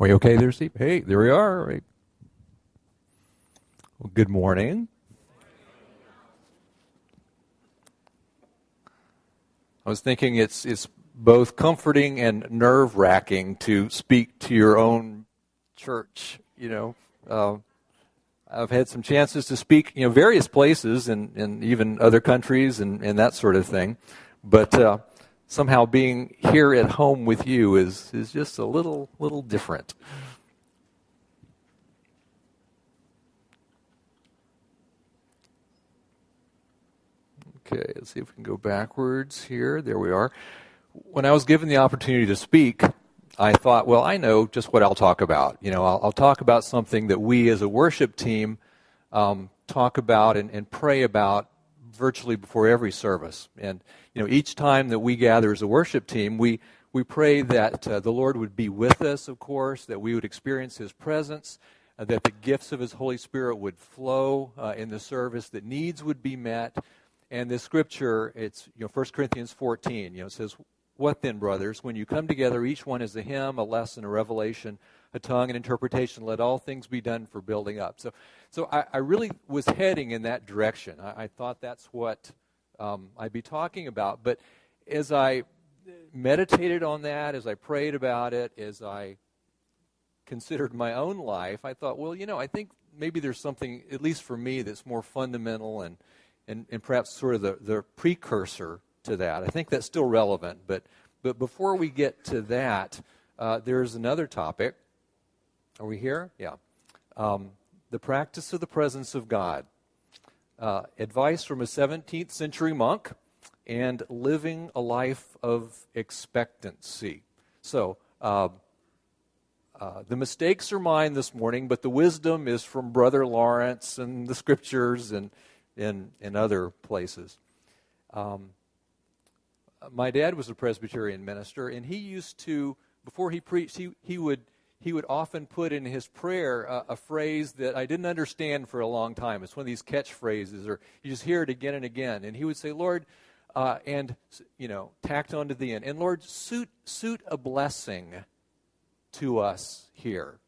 Are you okay there, Steve? Hey, there we are. Right. Well, good morning. I was thinking it's it's both comforting and nerve wracking to speak to your own church. You know, uh, I've had some chances to speak, you know, various places and, and even other countries and, and that sort of thing, but uh, somehow being here at home with you is, is just a little, little different. Okay, let's see if we can go backwards here. There we are. When I was given the opportunity to speak, I thought, well, I know just what I'll talk about. You know, I'll, I'll talk about something that we as a worship team um, talk about and, and pray about virtually before every service. And you know, each time that we gather as a worship team, we we pray that uh, the Lord would be with us, of course, that we would experience His presence, uh, that the gifts of His Holy Spirit would flow uh, in the service, that needs would be met. And this scripture, it's you know, 1 Corinthians 14. You know, it says, "What then, brothers? When you come together, each one is a hymn, a lesson, a revelation." a tongue, and interpretation. Let all things be done for building up. So, so I, I really was heading in that direction. I, I thought that's what um, I'd be talking about. But as I meditated on that, as I prayed about it, as I considered my own life, I thought, well, you know, I think maybe there's something, at least for me, that's more fundamental and, and, and perhaps sort of the, the precursor to that. I think that's still relevant. But, but before we get to that, uh, there's another topic are we here? Yeah. Um, the practice of the presence of God. Uh, advice from a 17th century monk and living a life of expectancy. So, uh, uh, the mistakes are mine this morning, but the wisdom is from Brother Lawrence and the scriptures and in, in other places. Um, my dad was a Presbyterian minister, and he used to, before he preached, he, he would he would often put in his prayer a, a, phrase that I didn't understand for a long time. It's one of these catchphrases, or you just hear it again and again. And he would say, Lord, uh, and, you know, tacked on to the end, and Lord, suit, suit a blessing to us here.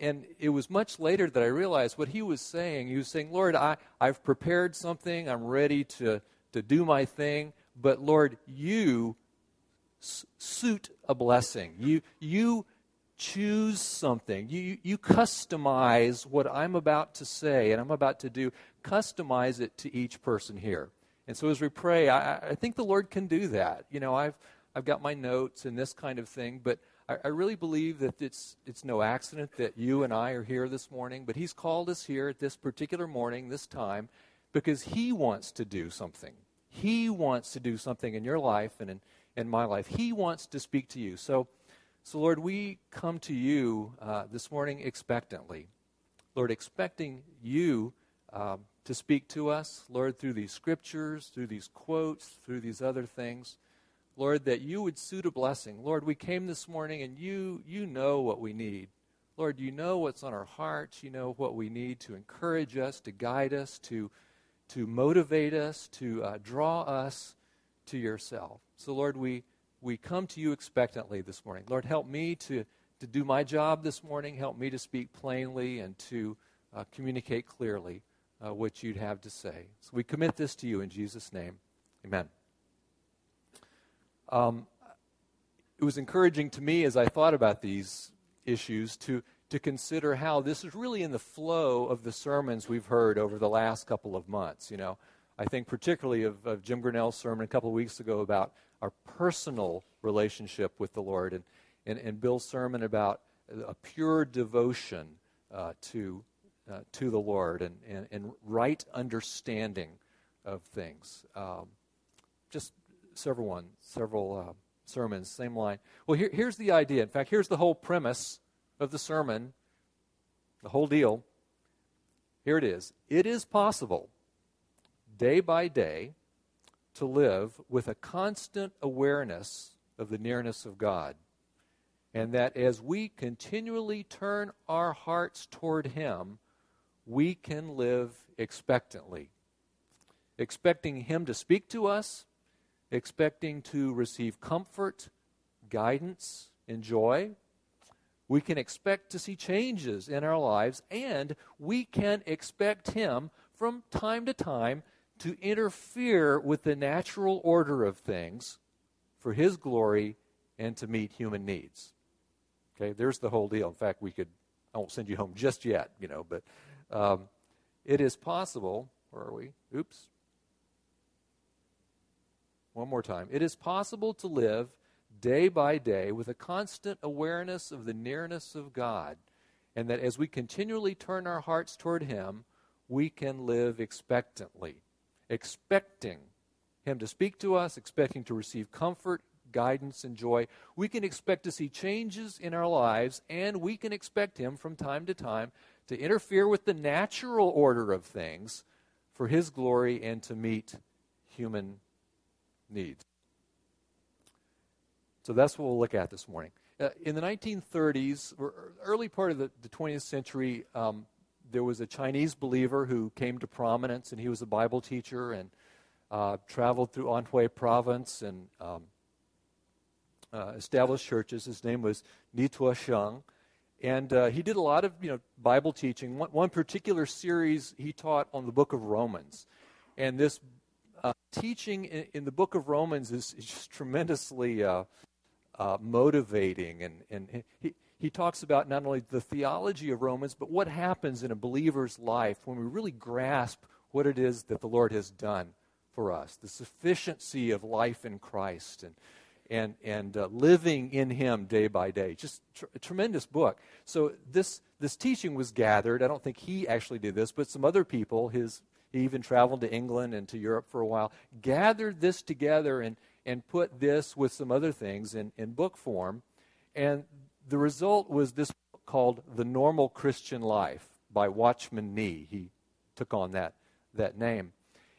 And it was much later that I realized what he was saying. He was saying, Lord, I, I've prepared something, I'm ready to, to do my thing, but Lord, you suit a blessing. You, you choose something. You, you customize what I'm about to say and I'm about to do, customize it to each person here. And so as we pray, I, I think the Lord can do that. You know, I've, I've got my notes and this kind of thing, but I, I really believe that it's, it's no accident that you and I are here this morning. But He's called us here at this particular morning, this time, because He wants to do something. He wants to do something in your life and in, in my life. He wants to speak to you. So, so, Lord, we come to you uh, this morning expectantly. Lord, expecting you um, to speak to us, Lord, through these scriptures, through these quotes, through these other things. Lord, that you would suit a blessing. Lord, we came this morning and you, you know what we need. Lord, you know what's on our hearts. You know what we need to encourage us, to guide us, to, to motivate us, to uh, draw us to yourself. So, Lord, we we come to you expectantly this morning. Lord, help me to, to do my job this morning. Help me to speak plainly and to uh, communicate clearly uh, what you'd have to say. So we commit this to you in Jesus' name. Amen. Um, it was encouraging to me as I thought about these issues to, to consider how this is really in the flow of the sermons we've heard over the last couple of months. You know, I think particularly of, of Jim Grinnell's sermon a couple of weeks ago about our personal relationship with the Lord, and, and, and Bill's sermon about a pure devotion uh, to, uh, to the Lord and, and, and, right understanding of things. Um, just several ones, several uh, sermons, same line. Well, here, here's the idea. In fact, here's the whole premise of the sermon, the whole deal. Here it is. It is possible, day by day, to live with a constant awareness of the nearness of God. And that as we continually turn our hearts toward Him, we can live expectantly. Expecting Him to speak to us, expecting to receive comfort, guidance, and joy. we can expect to see changes in our lives, and we can expect Him from time to time to interfere with the natural order of things for His glory and to meet human needs. Okay, there's the whole deal. In fact, we could, I won't send you home just yet, you know, but um, it is possible, where are we? Oops. One more time. It is possible to live day by day with a constant awareness of the nearness of God, and that as we continually turn our hearts toward Him, we can live expectantly, expecting Him to speak to us, expecting to receive comfort, guidance, and joy. We can expect to see changes in our lives, and we can expect Him from time to time to interfere with the natural order of things for His glory and to meet human needs. So that's what we'll look at this morning. Uh, in the 1930s, early part of the, the 20th century, um, there was a Chinese believer who came to prominence, and he was a Bible teacher and uh, traveled through Anhui province and um, uh, established churches. His name was Ni Tuo Sheng. And uh, he did a lot of you know, Bible teaching. One, one, particular series he taught on the book of Romans. And this uh, teaching in, in, the book of Romans is, is just tremendously uh, uh, motivating. And, and he, he talks about not only the theology of Romans, but what happens in a believer's life when we really grasp what it is that the Lord has done for us, the sufficiency of life in Christ. And, and, and uh, living in Him day by day. Just tr- a tremendous book. So this, this teaching was gathered. I don't think he actually did this, but some other people, his, he even traveled to England and to Europe for a while, gathered this together and, and put this with some other things in, in book form. And the result was this book called The Normal Christian Life by Watchman Nee. He took on that, that name.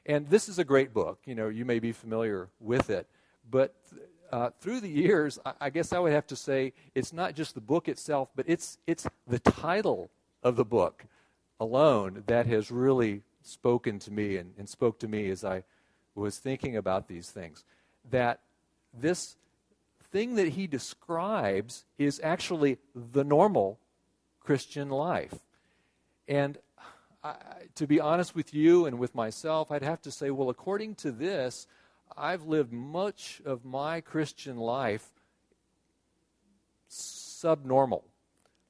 And this is a great book. You know, you may be familiar with it. But uh, through the years, I, I, guess I would have to say it's not just the book itself, but it's, it's the title of the book alone that has really spoken to me and, and spoke to me as I was thinking about these things. That this thing that he describes is actually the normal Christian life. And I, to be honest with you and with myself, I'd have to say, well, according to this, I've lived much of my Christian life subnormal,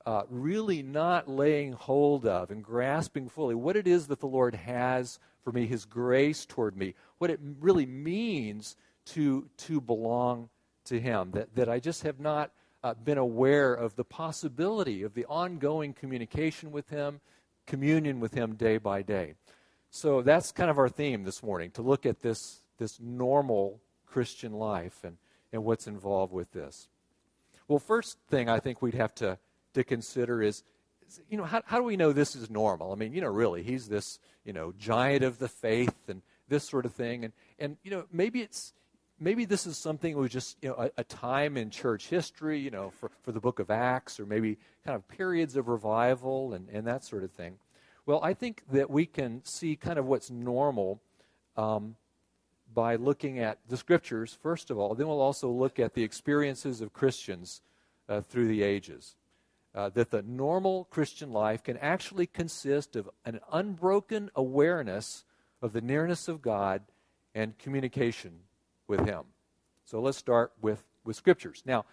uh, really not laying hold of and grasping fully what it is that the Lord has for me, His grace toward me, what it really means to, to belong to Him, that, that I just have not uh, been aware of the possibility of the ongoing communication with Him, communion with Him day by day. So that's kind of our theme this morning, to look at this this normal Christian life and, and what's involved with this. Well, first thing I think we'd have to, to consider is, you know, how, how do we know this is normal? I mean, you know, really, he's this, you know, giant of the faith and this sort of thing. And, and you know, maybe it's, maybe this is something that was just, you know, a, a time in church history, you know, for, for the book of Acts or maybe kind of periods of revival and, and that sort of thing. Well, I think that we can see kind of what's normal um, by looking at the scriptures, first of all. Then we'll also look at the experiences of Christians uh, through the ages. Uh, that the normal Christian life can actually consist of an unbroken awareness of the nearness of God and communication with Him. So let's start with, with scriptures. Now,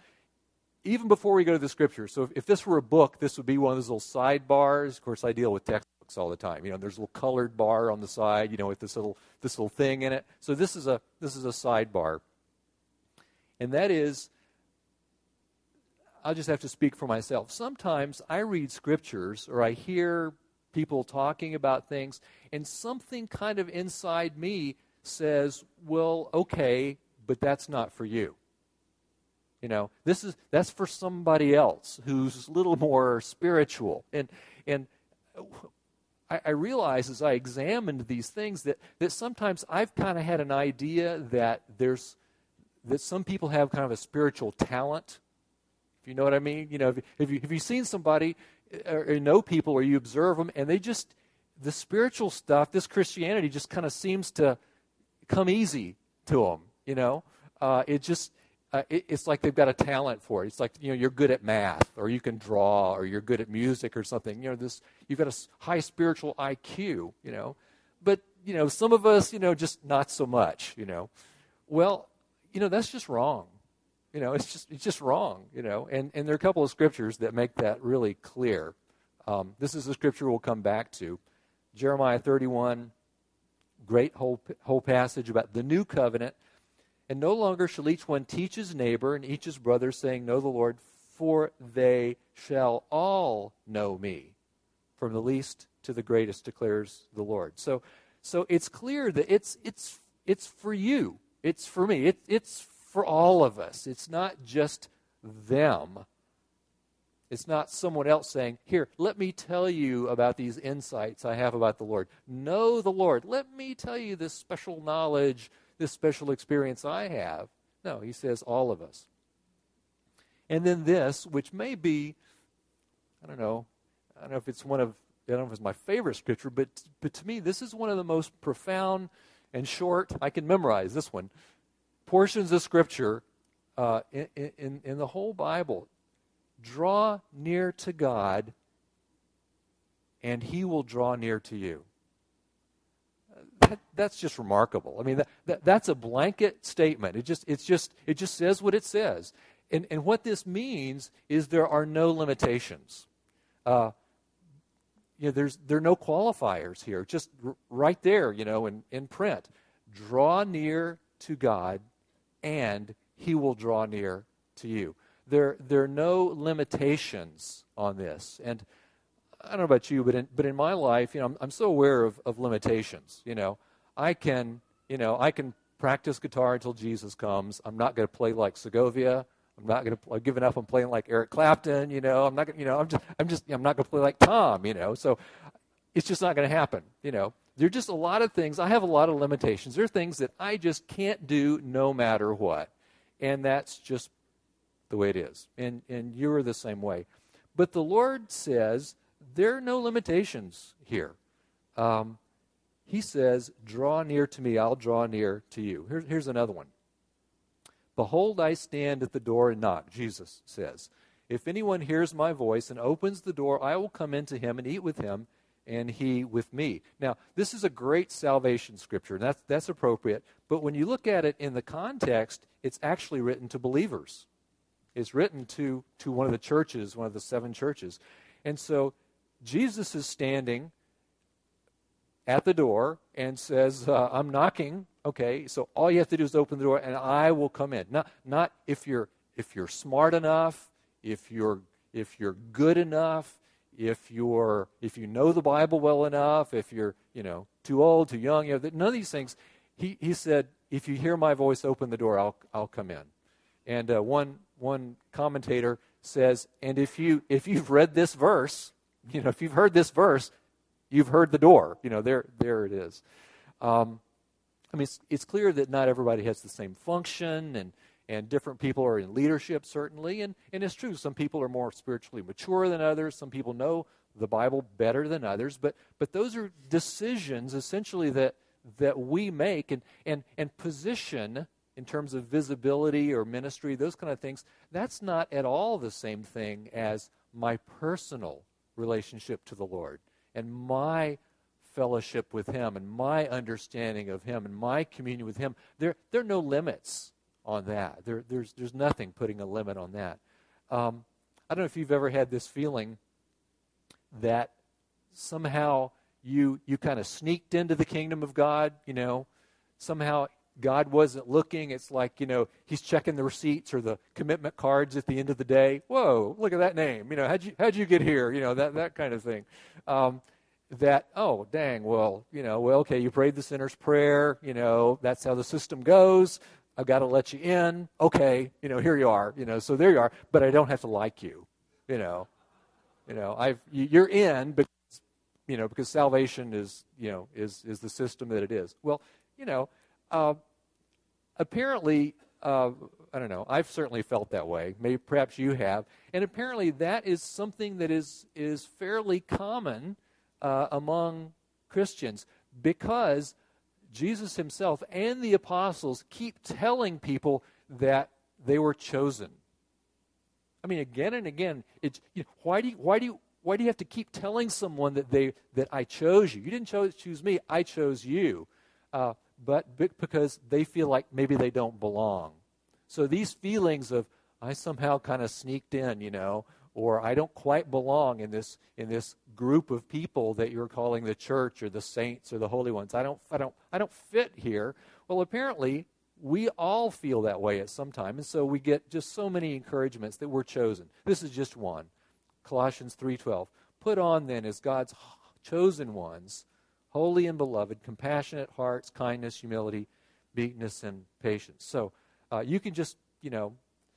even before we go to the scriptures, so if, if this were a book, this would be one of those little sidebars. Of course, I deal with textbooks all the time. You know, there's a little colored bar on the side, you know, with this little this little thing in it. So this is a this is a sidebar. And that is I'll just have to speak for myself. Sometimes I read scriptures or I hear people talking about things and something kind of inside me says, "Well, okay, but that's not for you." You know, this is that's for somebody else who's a little more spiritual. And and I, I realized as I examined these things that, that sometimes I've kind of had an idea that there's that some people have kind of a spiritual talent. If you know what I mean, you know, if, if you have you seen somebody uh, or, or know people or you observe them and they just the spiritual stuff, this Christianity just kind of seems to come easy to them. You know, uh, it just uh, it, it's like they've got a talent for it. It's like you know you're good at math, or you can draw, or you're good at music, or something. You know this. You've got a high spiritual IQ. You know, but you know some of us, you know, just not so much. You know, well, you know that's just wrong. You know, it's just it's just wrong. You know, and and there are a couple of scriptures that make that really clear. Um, this is a scripture we'll come back to, Jeremiah 31. Great whole whole passage about the new covenant and no longer shall each one teach his neighbor and each his brother, saying, Know the Lord, for they shall all know me, from the least to the greatest, declares the Lord. So, so it's clear that it's, it's, it's for you. It's for me. It, it's for all of us. It's not just them. It's not someone else saying, Here, let me tell you about these insights I have about the Lord. Know the Lord. Let me tell you this special knowledge this special experience I have. No, he says all of us. And then this, which may be, I don't know, I don't know if it's one of, I don't know if it's my favorite scripture, but, but to me, this is one of the most profound and short, I can memorize this one, portions of scripture uh, in, in, in the whole Bible. Draw near to God, and he will draw near to you that, that's just remarkable. I mean, that, that, that's a blanket statement. It just, it's just, it just says what it says. And, and what this means is there are no limitations. Uh, you know, there's, there are no qualifiers here. Just r- right there, you know, in, in print. Draw near to God, and He will draw near to you. There, there are no limitations on this. And I don't know about you, but in, but in my life, you know, I'm, I'm so aware of, of limitations. You know, I can, you know, I can practice guitar until Jesus comes. I'm not going to play like Segovia. I'm not going to. I've given up on playing like Eric Clapton. You know, I'm not. Gonna, you know, I'm just. I'm just. I'm not going to play like Tom. You know, so it's just not going to happen. You know, there are just a lot of things. I have a lot of limitations. There are things that I just can't do no matter what, and that's just the way it is. And and you're the same way. But the Lord says there are no limitations here. Um, he says, Draw near to me, I'll draw near to you. Here, here's another one. Behold, I stand at the door and knock, Jesus says. If anyone hears my voice and opens the door, I will come into him and eat with him, and he with me. Now, this is a great salvation scripture, and that's, that's appropriate. But when you look at it in the context, it's actually written to believers. It's written to, to one of the churches, one of the seven churches. And so Jesus is standing at the door and says, uh, I'm knocking. Okay, so all you have to do is open the door and I will come in. Not, not if you're if you're smart enough, if you're if you're good enough, if you're if you know the Bible well enough, if you're you know too old, too young, you know, none of these things. He he said, if you hear my voice, open the door. I'll I'll come in. And uh, one one commentator says, and if you if you've read this verse, you know, if you've heard this verse, you've heard the door. You know, there, there it is. Um, I mean, it's, it's clear that not everybody has the same function, and, and different people are in leadership, certainly. And, and it's true, some people are more spiritually mature than others. Some people know the Bible better than others. But, but those are decisions, essentially, that, that we make. And, and, and position, in terms of visibility or ministry, those kind of things, that's not at all the same thing as my personal relationship to the Lord and my fellowship with Him and my understanding of Him and my communion with Him, there, there are no limits on that. There, there's, there's nothing putting a limit on that. Um, I don't know if you've ever had this feeling that somehow you, you kind of sneaked into the kingdom of God, you know, somehow God wasn't looking. It's like, you know, he's checking the receipts or the commitment cards at the end of the day. Whoa, look at that name. You know, how'd you, how'd you get here? You know, that, that kind of thing. Um, that, oh, dang, well, you know, well, okay, you prayed the sinner's prayer. You know, that's how the system goes. I've got to let you in. Okay, you know, here you are. You know, so there you are. But I don't have to like you. You know, you know, I've you're in because you know because salvation is you know is is the system that it is. Well, you know, uh, apparently, uh, I don't know. I've certainly felt that way. Maybe perhaps you have. And apparently, that is something that is is fairly common uh, among Christians because Jesus Himself and the apostles keep telling people that they were chosen. I mean, again and again, it's, you know, why, do you, why, do you, why do you have to keep telling someone that, they, that I chose you? You didn't cho- choose me, I chose you. Uh, but because they feel like maybe they don't belong. So these feelings of, I somehow kind of sneaked in, you know, or I don't quite belong in this in this group of people that you're calling the church or the saints or the holy ones. I don't I don't I don't fit here. Well, apparently we all feel that way at some time, and so we get just so many encouragements that we're chosen. This is just one. Colossians 3:12. Put on then as God's chosen ones, holy and beloved, compassionate hearts, kindness, humility, meekness, and patience. So uh, you can just, you know,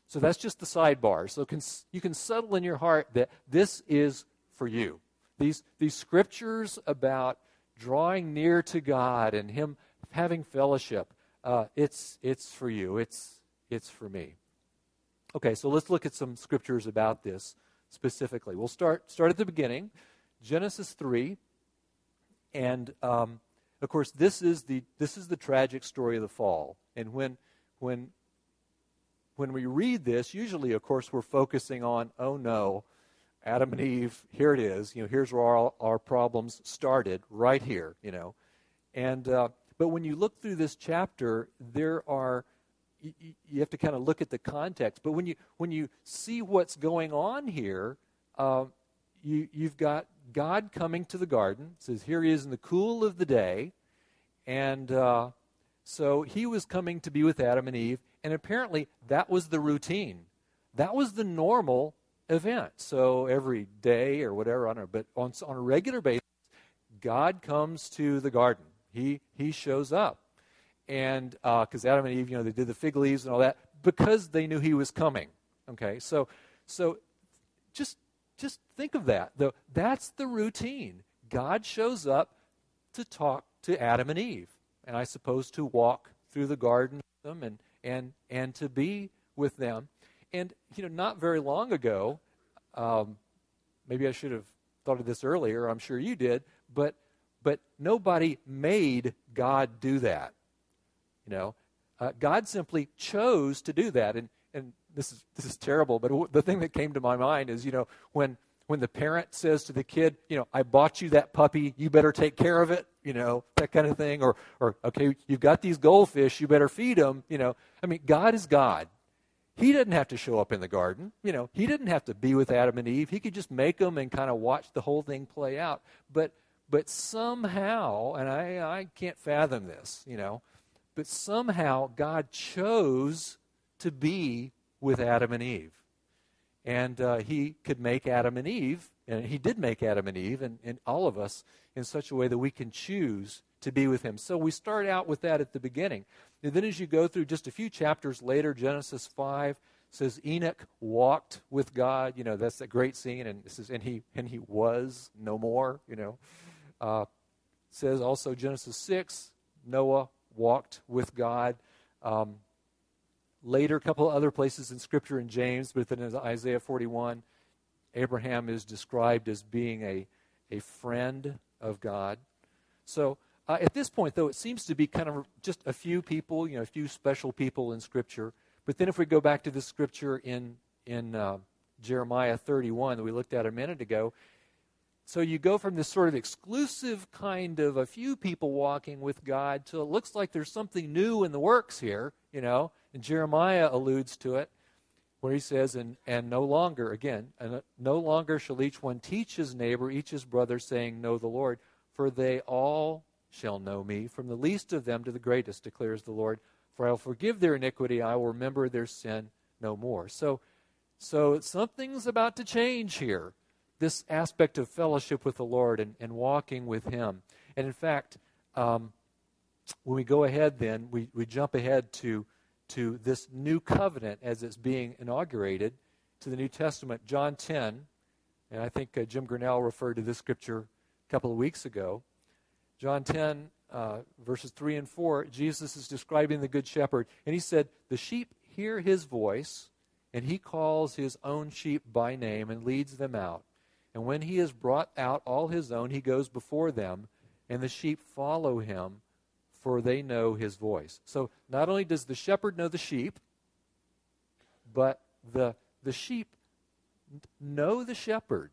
so that's just the sidebar. So can, you can settle in your heart that this is for you. These, these scriptures about drawing near to God and Him having fellowship, uh, it's, it's for you. It's, it's for me. Okay, so let's look at some scriptures about this specifically. We'll start, start at the beginning Genesis 3. And um, of course, this is, the, this is the tragic story of the fall. And when, when when we read this, usually, of course, we're focusing on, oh no, Adam and Eve, here it is. You know, here's where our, our problems started, right here, you know. And, uh, but when you look through this chapter, there are, you, you have to kind of look at the context. But when you, when you see what's going on here, uh, you, you've got God coming to the garden. Says, here he is in the cool of the day. And uh, so he was coming to be with Adam and Eve. And apparently, that was the routine. That was the normal event. So every day or whatever, I don't know, but on, on a regular basis, God comes to the garden. He, he shows up. And because uh, Adam and Eve, you know, they did the fig leaves and all that because they knew he was coming. Okay, so, so just, just think of that. The, that's the routine. God shows up to talk to Adam and Eve, and I suppose to walk through the garden with them and, and, and to be with them. And, you know, not very long ago, um, maybe I should have thought of this earlier, I'm sure you did, but, but nobody made God do that. You know, uh, God simply chose to do that. And, and this, is, this is terrible, but the thing that came to my mind is, you know, when, when the parent says to the kid, you know, I bought you that puppy, you better take care of it, you know, that kind of thing. Or, or okay, you've got these goldfish, you better feed them, you know. I mean, God is God. He didn't have to show up in the garden. You know, he didn't have to be with Adam and Eve. He could just make them and kind of watch the whole thing play out. But, but somehow, and I, I can't fathom this, you know, but somehow God chose to be with Adam and Eve and uh, he could make Adam and Eve, and he did make Adam and Eve, and, and all of us in such a way that we can choose to be with him. So we start out with that at the beginning. And then as you go through just a few chapters later, Genesis 5 says Enoch walked with God. You know, that's a great scene. And this is, and he, and he was no more, you know. Uh, says also Genesis 6, Noah walked with God. Um, Later, a couple other places in Scripture in James, but in Isaiah 41, Abraham is described as being a, a friend of God. So uh, at this point, though, it seems to be kind of just a few people, you know, a few special people in Scripture. But then if we go back to the Scripture in, in uh, Jeremiah 31 that we looked at a minute ago, so you go from this sort of exclusive kind of a few people walking with God to it looks like there's something new in the works here, you know. And Jeremiah alludes to it where he says, and, and no longer, again, and no longer shall each one teach his neighbor, each his brother, saying, Know the Lord, for they all shall know me, from the least of them to the greatest, declares the Lord. For I will forgive their iniquity, I will remember their sin no more. So, so something's about to change here. This aspect of fellowship with the Lord and, and walking with Him. And in fact, um, when we go ahead, then, we, we jump ahead to to this new covenant as it's being inaugurated to the New Testament. John 10, and I think uh, Jim Grinnell referred to this scripture a couple of weeks ago. John 10, uh, verses 3 and 4, Jesus is describing the Good Shepherd, and he said, The sheep hear his voice, and he calls his own sheep by name and leads them out. And when he has brought out all his own, he goes before them, and the sheep follow him for they know his voice. So not only does the shepherd know the sheep, but the, the sheep know the shepherd.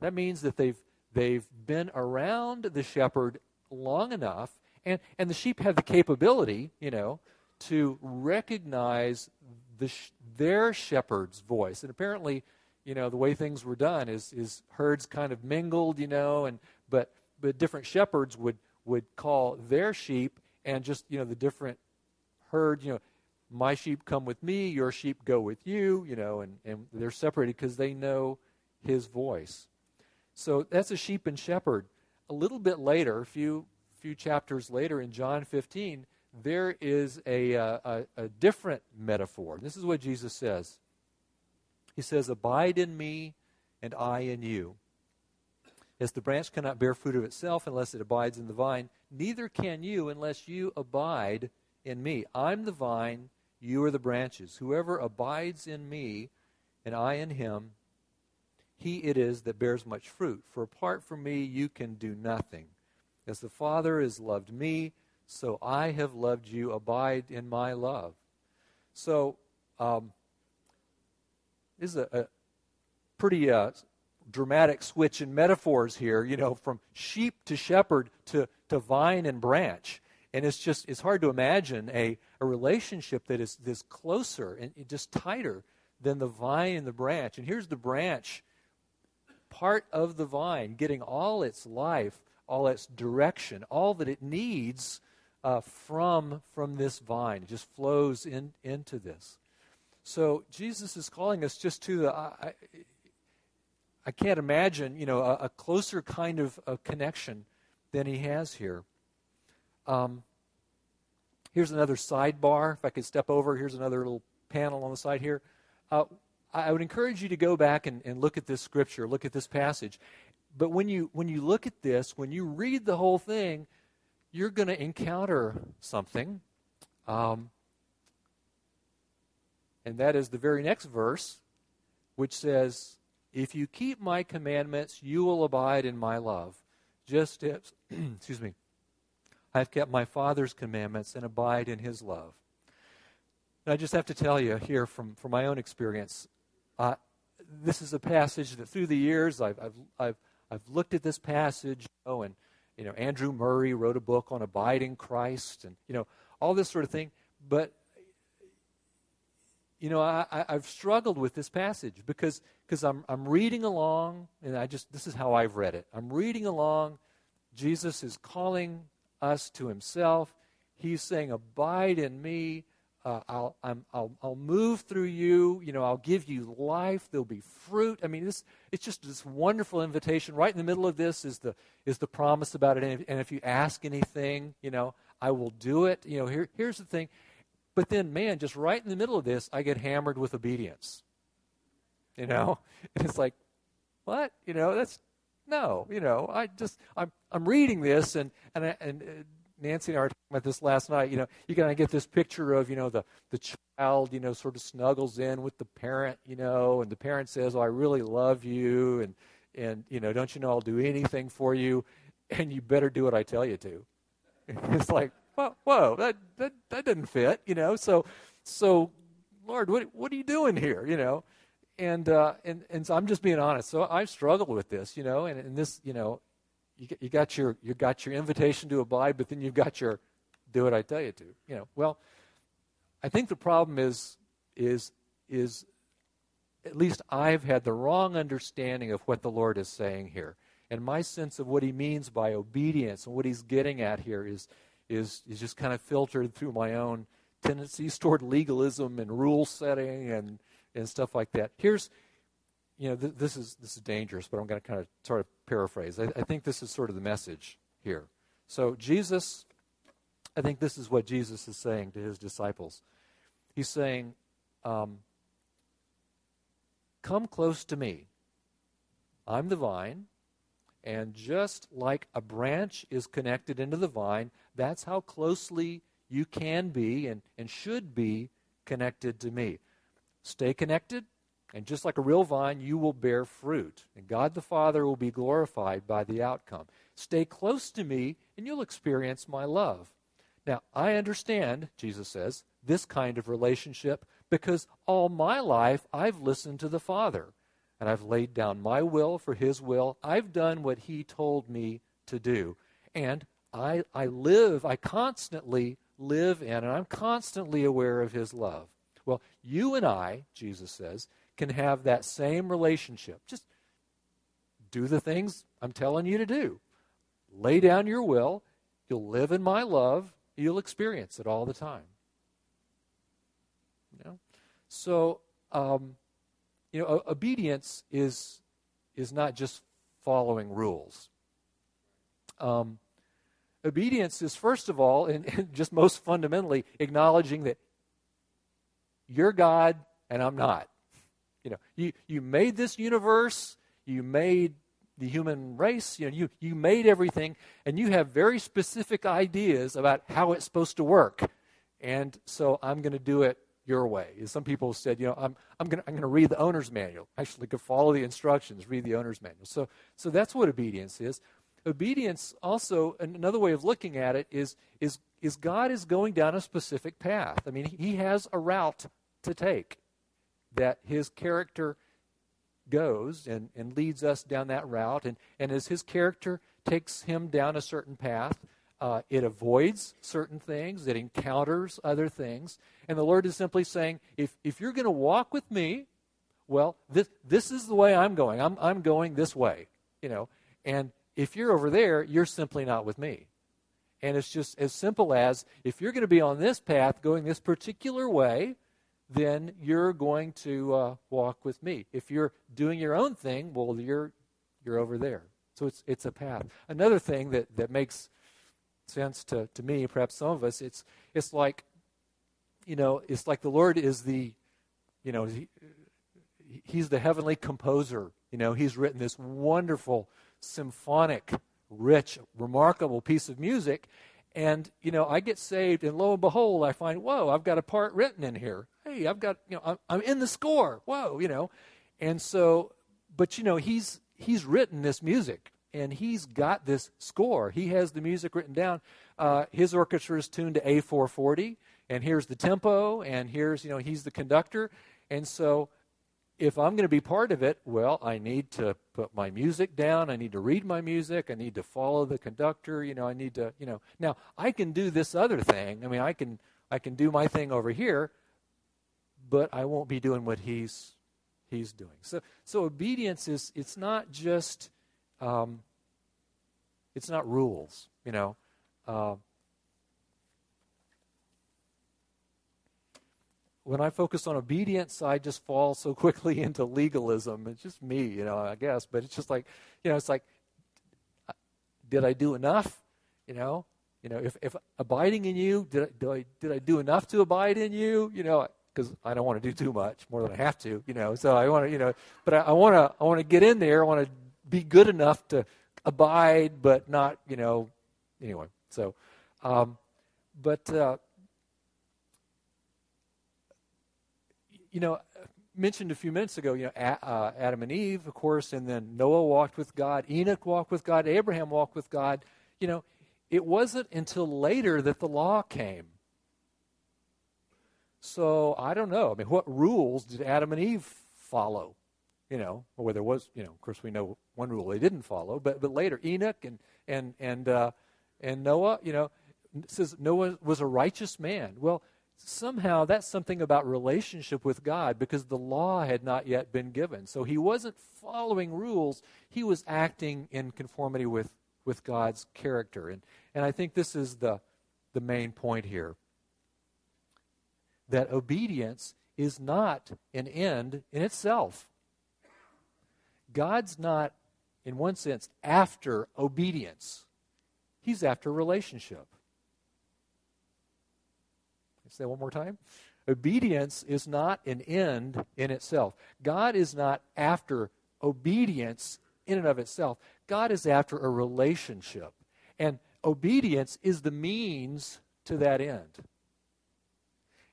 That means that they've, they've been around the shepherd long enough, and, and the sheep have the capability, you know, to recognize the, their shepherd's voice. And apparently, you know, the way things were done is, is herds kind of mingled, you know, and but but different shepherds would would call their sheep and just you know the different herd, you know, my sheep come with me, your sheep go with you, you know, and, and they're separated because they know his voice. So that's a sheep and shepherd. A little bit later, a few few chapters later in John 15, there is a, uh, a, a different metaphor. This is what Jesus says. He says, Abide in me, and I in you. As the branch cannot bear fruit of itself unless it abides in the vine, neither can you unless you abide in me. I'm the vine, you are the branches. Whoever abides in me, and I in him, he it is that bears much fruit. For apart from me, you can do nothing. As the Father has loved me, so I have loved you. Abide in my love. So, um, this is a, a pretty uh, dramatic switch in metaphors here, you know, from sheep to shepherd to, to vine and branch. And it's just, it's hard to imagine a, a relationship that is this closer and just tighter than the vine and the branch. And here's the branch, part of the vine, getting all its life, all its direction, all that it needs uh, from, from this vine. It just flows in, into this. So Jesus is calling us just to the. I, I can't imagine, you know, a, a closer kind of, of, connection than he has here. Um, here's another sidebar. If I could step over, here's another little panel on the side here. Uh, I would encourage you to go back and, and look at this scripture, look at this passage. But when you when you look at this, when you read the whole thing, you're going to encounter something. Um, and that is the very next verse, which says, If you keep my commandments, you will abide in my love, just as, excuse me, I've kept my Father's commandments and abide in his love. And I just have to tell you here from, from my own experience, uh, this is a passage that through the years I've, I've, I've, I've looked at this passage know, and you know, Andrew Murray wrote a book on abiding Christ and, you know, all this sort of thing. But, you know, I, have struggled with this passage because because I'm, I'm reading along, and I just, this is how I've read it. I'm reading along. Jesus is calling us to himself. He's saying, Abide in me. Uh, I'll, i will I'll move through you. You know, I'll give you life. There'll be fruit. I mean, this, it's just this wonderful invitation. Right in the middle of this is the, is the promise about it. And if, and if you ask anything, you know, I will do it. You know, here, here's the thing. But then, man, just right in the middle of this, I get hammered with obedience. You know? And it's like, what? You know, that's, no, you know, I just, I'm, I'm reading this and, and, I, and, uh, Nancy and I were talking about this last night. You know, you kind of get this picture of, you know, the, the child, you know, sort of snuggles in with the parent, you know, and the parent says, Oh, I really love you. And, and you know, don't you know I'll do anything for you? And you better do what I tell you to. it's like, whoa, whoa that, that, that didn't fit, you know? So, so, Lord, what, what are you doing here, you know? And, uh, and, and so I'm just being honest. So I've struggled with this, you know, and, and this, you know, you, you got your you got your invitation to abide, but then you've got your do what I tell you to. You know, well, I think the problem is is is at least I've had the wrong understanding of what the Lord is saying here. And my sense of what he means by obedience and what he's getting at here is is is just kind of filtered through my own tendencies toward legalism and rule setting and and stuff like that. Here's you know, th- this is this is dangerous, but I'm going to kind of sort of paraphrase. I, I, think this is sort of the message here. So Jesus, I think this is what Jesus is saying to his disciples. He's saying, um, "Come close to me. I'm the vine." And just like a branch is connected into the vine, that's how closely you can be and, and should be connected to me. Stay connected, and just like a real vine, you will bear fruit. And God the Father will be glorified by the outcome. Stay close to me, and you'll experience my love. Now, I understand, Jesus says, this kind of relationship because all my life I've listened to the Father, and I've laid down my will for His will. I've done what He told me to do. And I, I live, I constantly live in, and I'm constantly aware of His love. Well, you and I, Jesus says, can have that same relationship. Just do the things I'm telling you to do. Lay down your will. You'll live in my love. You'll experience it all the time. You know? So, um, you know, obedience is is not just following rules. Um, obedience is first of all, and, and just most fundamentally, acknowledging that you're God and I'm not. You know, you, you made this universe, you made the human race, you know, you, you made everything, and you have very specific ideas about how it's supposed to work. And so I'm going to do it your way. Some people said, you know, I'm, I'm going I'm to read the owner's manual. Actually, could follow the instructions, read the owner's manual. So, so that's what obedience is. Obedience also, another way of looking at it is, is, is God is going down a specific path. I mean, he has a route to take that his character goes and, and leads us down that route. And, and as his character takes him down a certain path, uh, it avoids certain things, it encounters other things. And the Lord is simply saying, if, if you're going to walk with me, well, this, this is the way I'm going. I'm, I'm going this way, you know. And if you're over there, you're simply not with me. And it's just as simple as if you're going to be on this path, going this particular way, then you're going to uh, walk with me. If you're doing your own thing, well, you're you're over there. So it's it's a path. Another thing that that makes sense to, to me, perhaps some of us, it's it's like, you know, it's like the Lord is the, you know, he, he's the heavenly composer. You know, he's written this wonderful symphonic, rich, remarkable piece of music, and you know, I get saved, and lo and behold, I find, whoa, I've got a part written in here hey, I've got, you know, I'm, I'm in the score. Whoa, you know. And so, but you know, he's he's written this music and he's got this score. He has the music written down. Uh, his orchestra is tuned to A440, and here's the tempo, and here's, you know, he's the conductor. And so if I'm going to be part of it, well, I need to put my music down. I need to read my music. I need to follow the conductor. You know, I need to, you know. Now, I can do this other thing. I mean, I can I can do my thing over here, but I won't be doing what he's he's doing. So so obedience is it's not just um, it's not rules, you know. Uh, when I focus on obedience, I just fall so quickly into legalism. It's just me, you know, I guess. But it's just like, you know, it's like, did I do enough? You know, you know, if, if abiding in you, did I, did I, did I do enough to abide in you? You know, because I don't want to do too much more than I have to, you know. So I want to, you know, but I, I want to, I want to get in there. I want to be good enough to abide, but not, you know. Anyway, so, um, but uh, you know, mentioned a few minutes ago, you know, uh, Adam and Eve, of course, and then Noah walked with God, Enoch walked with God, Abraham walked with God. You know, it wasn't until later that the law came. So I don't know. I mean, what rules did Adam and Eve follow? You know, or there was, you know, of course we know one rule they didn't follow, but but later Enoch and and and uh, and Noah, you know, says Noah was a righteous man. Well, somehow that's something about relationship with God because the law had not yet been given. So he wasn't following rules, he was acting in conformity with, with God's character. And, and I think this is the, the main point here that obedience is not an end in itself. God's not, in one sense, after obedience, He's after relationship. Say that one more time. Obedience is not an end in itself. God is not after obedience in and of itself. God is after a relationship. And obedience is the means to that end.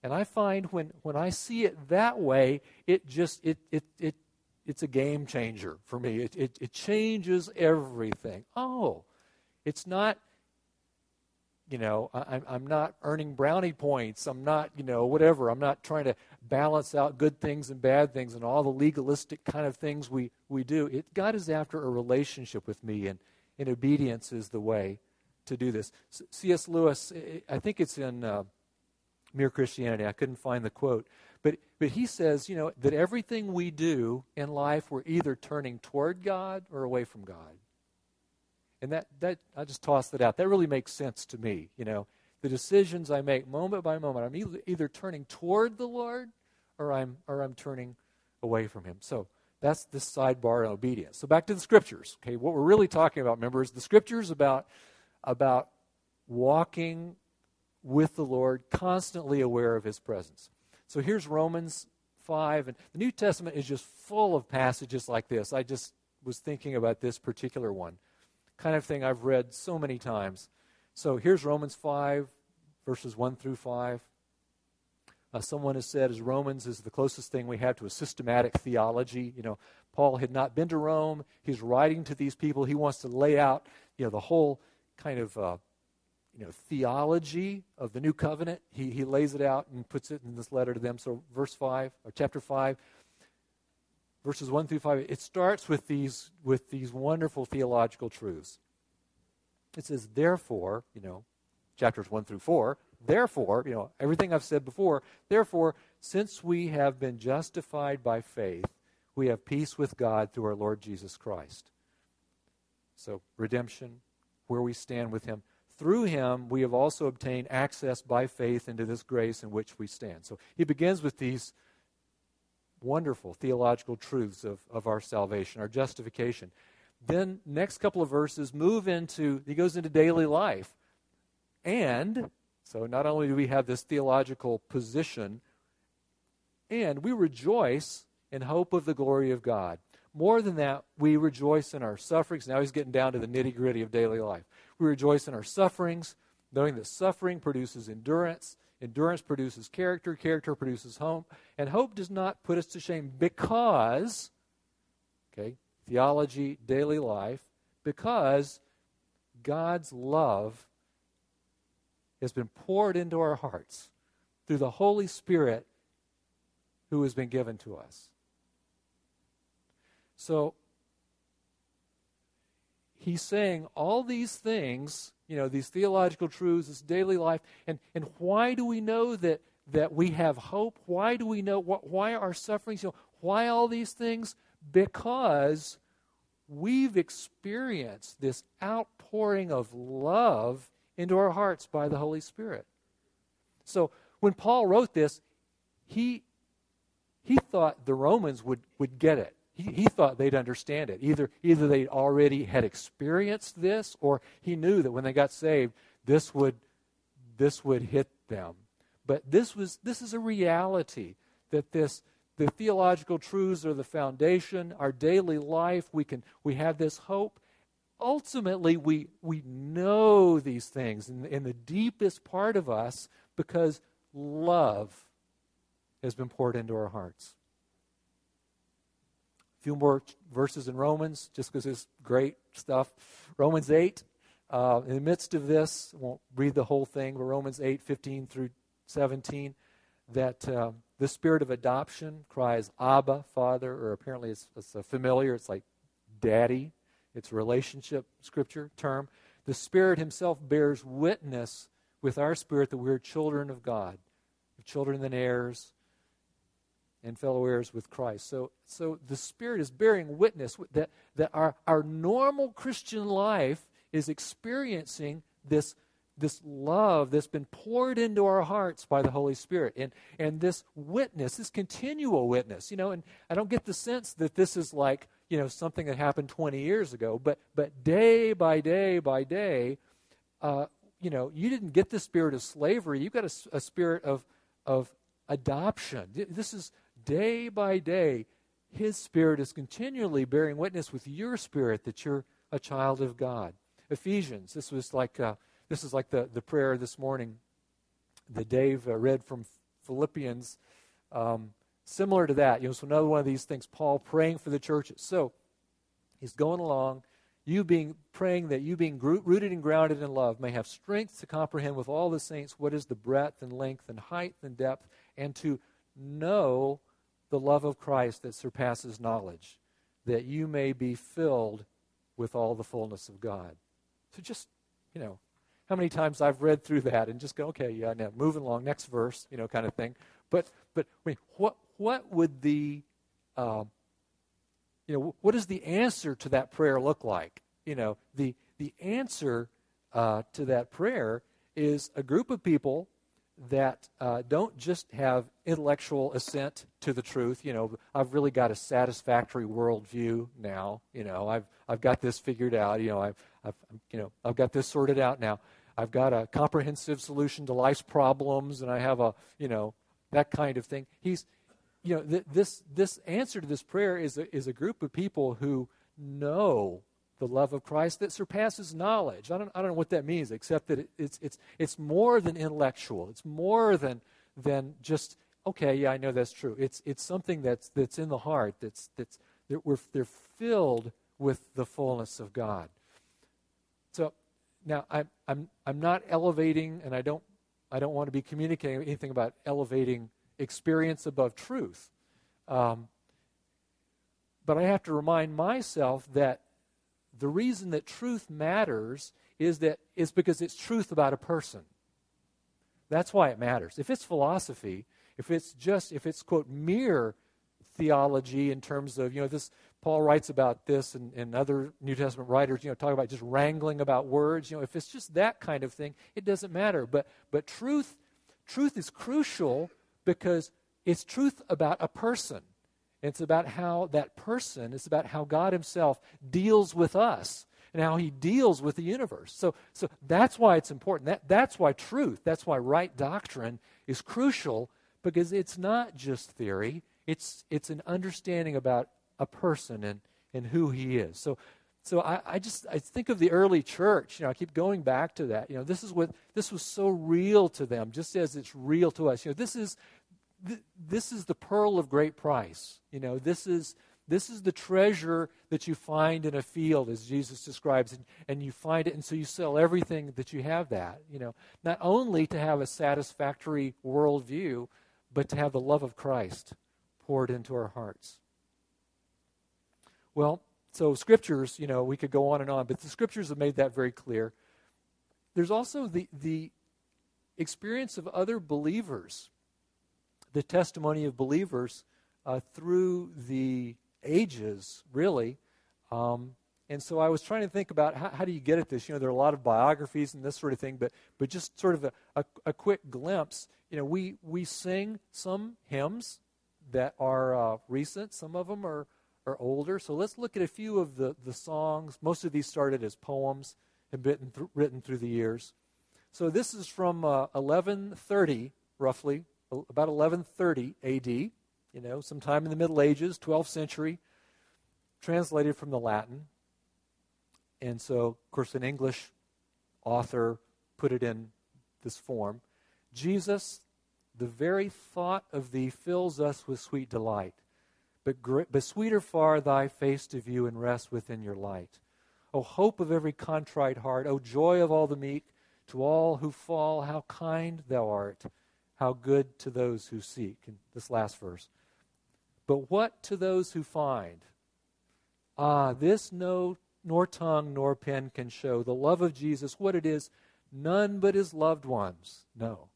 And I find when, when I see it that way, it just it it it it's a game changer for me. It, it, it changes everything. Oh, it's not you know, I, I'm not earning brownie points. I'm not, you know, whatever. I'm not trying to balance out good things and bad things and all the legalistic kind of things we, we do. It, God is after a relationship with me, and, and obedience is the way to do this. C.S. Lewis, I think it's in uh, Mere Christianity. I couldn't find the quote. But, but he says, you know, that everything we do in life, we're either turning toward God or away from God. And that, that I just tossed that out. That really makes sense to me. You know, the decisions I make moment by moment, I'm either, either turning toward the Lord or I'm, or I'm turning away from Him. So that's the sidebar on obedience. So back to the scriptures. Okay, what we're really talking about, remember, is the scriptures about, about walking with the Lord, constantly aware of His presence. So here's Romans 5. And the New Testament is just full of passages like this. I just was thinking about this particular one kind of thing I've read so many times. So here's Romans 5, verses 1 through 5. Uh, someone has said, as Romans is the closest thing we have to a systematic theology. You know, Paul had not been to Rome. He's writing to these people. He wants to lay out, you know, the whole kind of, uh, you know, theology of the new covenant. He, he lays it out and puts it in this letter to them. So, verse 5, or chapter 5, verses 1 through 5, it starts with these, with these wonderful theological truths. It says, therefore, you know, chapters 1 through 4, therefore, you know, everything I've said before, therefore, since we have been justified by faith, we have peace with God through our Lord Jesus Christ. So, redemption, where we stand with Him. Through Him, we have also obtained access by faith into this grace in which we stand. So, he begins with these wonderful theological truths of, of our salvation, our justification. Then, next couple of verses move into, he goes into daily life. And, so not only do we have this theological position, and we rejoice in hope of the glory of God. More than that, we rejoice in our sufferings. Now he's getting down to the nitty gritty of daily life. We rejoice in our sufferings, knowing that suffering produces endurance, Endurance produces character, character produces hope, and hope does not put us to shame because, okay, theology, daily life, because God's love has been poured into our hearts through the Holy Spirit who has been given to us. So, he's saying all these things you know, these theological truths, this daily life. And, and why do we know that, that we have hope? Why do we know, why our sufferings? You know, why all these things? Because we've experienced this outpouring of love into our hearts by the Holy Spirit. So when Paul wrote this, he, he thought the Romans would, would get it he, he thought they'd understand it. Either, either they already had experienced this or he knew that when they got saved, this would, this would hit them. But this, was, this is a reality that this, the theological truths are the foundation, our daily life, we, can, we have this hope. Ultimately, we, we know these things in, in the deepest part of us because love has been poured into our hearts few more verses in Romans, just because it's great stuff. Romans 8, uh, in the midst of this, I won't read the whole thing, but Romans 8, 15 through 17, that uh, the spirit of adoption cries, Abba, Father, or apparently it's, it's a familiar, it's like daddy. It's relationship scripture term. The Spirit Himself bears witness with our spirit that we're children of God, children and heirs and fellow heirs with Christ. So, so the Spirit is bearing witness that, that our, our normal Christian life is experiencing this, this love that's been poured into our hearts by the Holy Spirit. And, and this witness, this continual witness, you know, and I don't get the sense that this is like, you know, something that happened 20 years ago, but, but day by day by day, uh, you know, you didn't get the spirit of slavery. You got a, a spirit of, of adoption. This is day by day, His Spirit is continually bearing witness with your spirit that you're a child of God. Ephesians, this was like uh, this is like the, the prayer this morning that Dave uh, read from Philippians. Um, similar to that, you know, so another one of these things, Paul praying for the churches. So he's going along, you being praying that you being rooted and grounded in love may have strength to comprehend with all the saints what is the breadth and length and height and depth and to know the love of Christ that surpasses knowledge that you may be filled with all the fullness of God. So just, you know, how many times I've read through that and just go, okay, yeah, now moving along, next verse, you know, kind of thing. But, but I mean, what, what would the, uh, you know, what does the answer to that prayer look like? You know, the, the answer uh, to that prayer is a group of people that uh, don't just have intellectual assent to the truth. You know, I've really got a satisfactory worldview now. You know, I've I've got this figured out. You know, I've I've you know I've got this sorted out now. I've got a comprehensive solution to life's problems, and I have a you know that kind of thing. He's you know th- this this answer to this prayer is a, is a group of people who know the love of Christ that surpasses knowledge. I don't, I don't know what that means, except that it, it's, it's, it's more than intellectual. It's more than, than just, okay, yeah, I know that's true. It's, it's something that's, that's in the heart, that's, that's, that we're, they're filled with the fullness of God. So now I'm, I'm, I'm not elevating, and I don't, I don't want to be communicating anything about elevating experience above truth. Um, but I have to remind myself that the reason that truth matters is that is because it's truth about a person. That's why it matters. If it's philosophy, if it's just if it's quote mere theology in terms of you know this Paul writes about this and, and other New Testament writers you know talk about just wrangling about words you know if it's just that kind of thing it doesn't matter but but truth truth is crucial because it's truth about a person it's about how that person, it's about how God Himself deals with us and how He deals with the universe. So, so that's why it's important. That, that's why truth, that's why right doctrine is crucial because it's not just theory, it's, it's an understanding about a person and, and who He is. So, so I, I, just I think of the early church. You know, I keep going back to that. You know, this is what this was so real to them, just as it's real to us. You know, this is this is the pearl of great price. You know, this is this is the treasure that you find in a field, as Jesus describes, and, and you find it, and so you sell everything that you have that. You know, not only to have a satisfactory worldview, but to have the love of Christ poured into our hearts. Well, so scriptures, you know, we could go on and on, but the scriptures have made that very clear. There's also the the experience of other believers the testimony of believers uh, through the ages, really. Um, and so I was trying to think about how, how, do you get at this? You know, there are a lot of biographies and this sort of thing, but, but just sort of a, a, a quick glimpse. You know, we, we sing some hymns that are uh, recent, some of them are, are older. So let's look at a few of the, the songs. Most of these started as poems and been th- written through the years. So this is from uh, 1130, roughly, about 1130 AD, you know, sometime in the Middle Ages, 12th century, translated from the Latin. And so, of course, an English author put it in this form Jesus, the very thought of thee fills us with sweet delight. But, gr- but sweeter far thy face to view and rest within your light. O hope of every contrite heart, O joy of all the meek, to all who fall, how kind thou art how good to those who seek. In this last verse. But what to those who find? Ah, this no nor tongue nor pen can show. The love of Jesus, what it is, none but his loved ones know.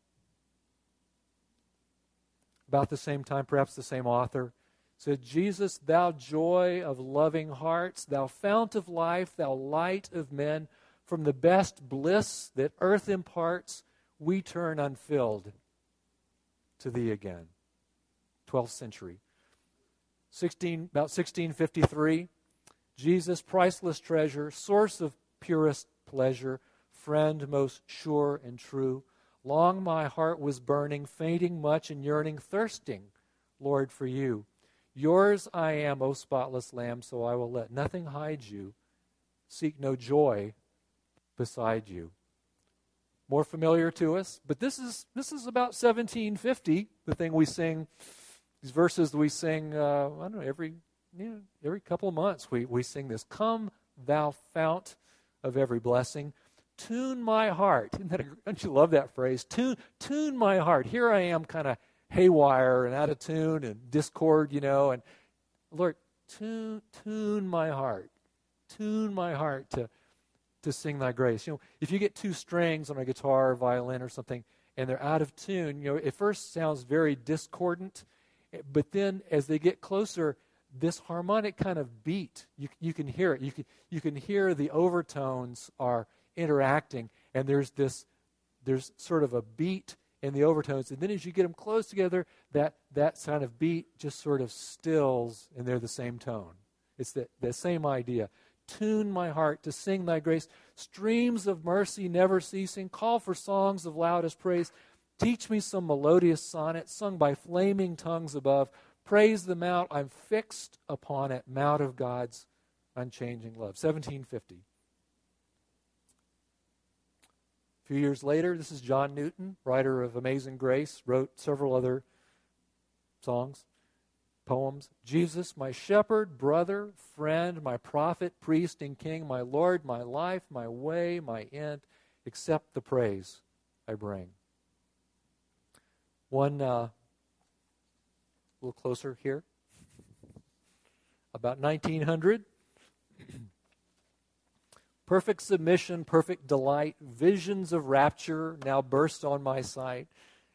About the same time, perhaps the same author said, Jesus, thou joy of loving hearts, thou fount of life, thou light of men, from the best bliss that earth imparts, we turn unfilled to thee again. 12th century. 16, about 1653, Jesus, priceless treasure, source of purest pleasure, friend most sure and true. Long my heart was burning, fainting much and yearning, thirsting, Lord, for you. Yours I am, O spotless Lamb, so I will let nothing hide you. Seek no joy beside you more familiar to us. But this is this is about 1750. The thing we sing, these verses we sing. Uh, I don't know every you know, every couple of months we we sing this. Come, thou fount of every blessing. Tune my heart. Isn't that a, don't you love that phrase? Tune, tune my heart. Here I am, kind of haywire and out of tune and discord, you know. And Lord, tune, tune my heart. Tune my heart to, to sing thy grace. You know, if you get two strings on a guitar or violin or something and they're out of tune, you know, it first sounds very discordant, eh, but then as they get closer, this harmonic kind of beat, you, you can hear it. You can, you can hear the overtones are interacting, and there's this, there's sort of a beat in the overtones. And then as you get them close together, that, that kind of beat just sort of stills, and they're the same tone. It's the, the same idea. Tune my heart to sing thy grace. Streams of mercy never ceasing. Call for songs of loudest praise. Teach me some melodious sonnet sung by flaming tongues above. Praise the mount. I'm fixed upon it, mount of God's unchanging love. 1750. A few years later, this is John Newton, writer of Amazing Grace, wrote several other songs, poems. Jesus, my shepherd, brother, friend, my prophet, priest, and king, my Lord, my life, my way, my end, accept the praise I bring. One, uh, a little closer here, about 1900. Perfect submission, perfect delight, visions of rapture now burst on my sight.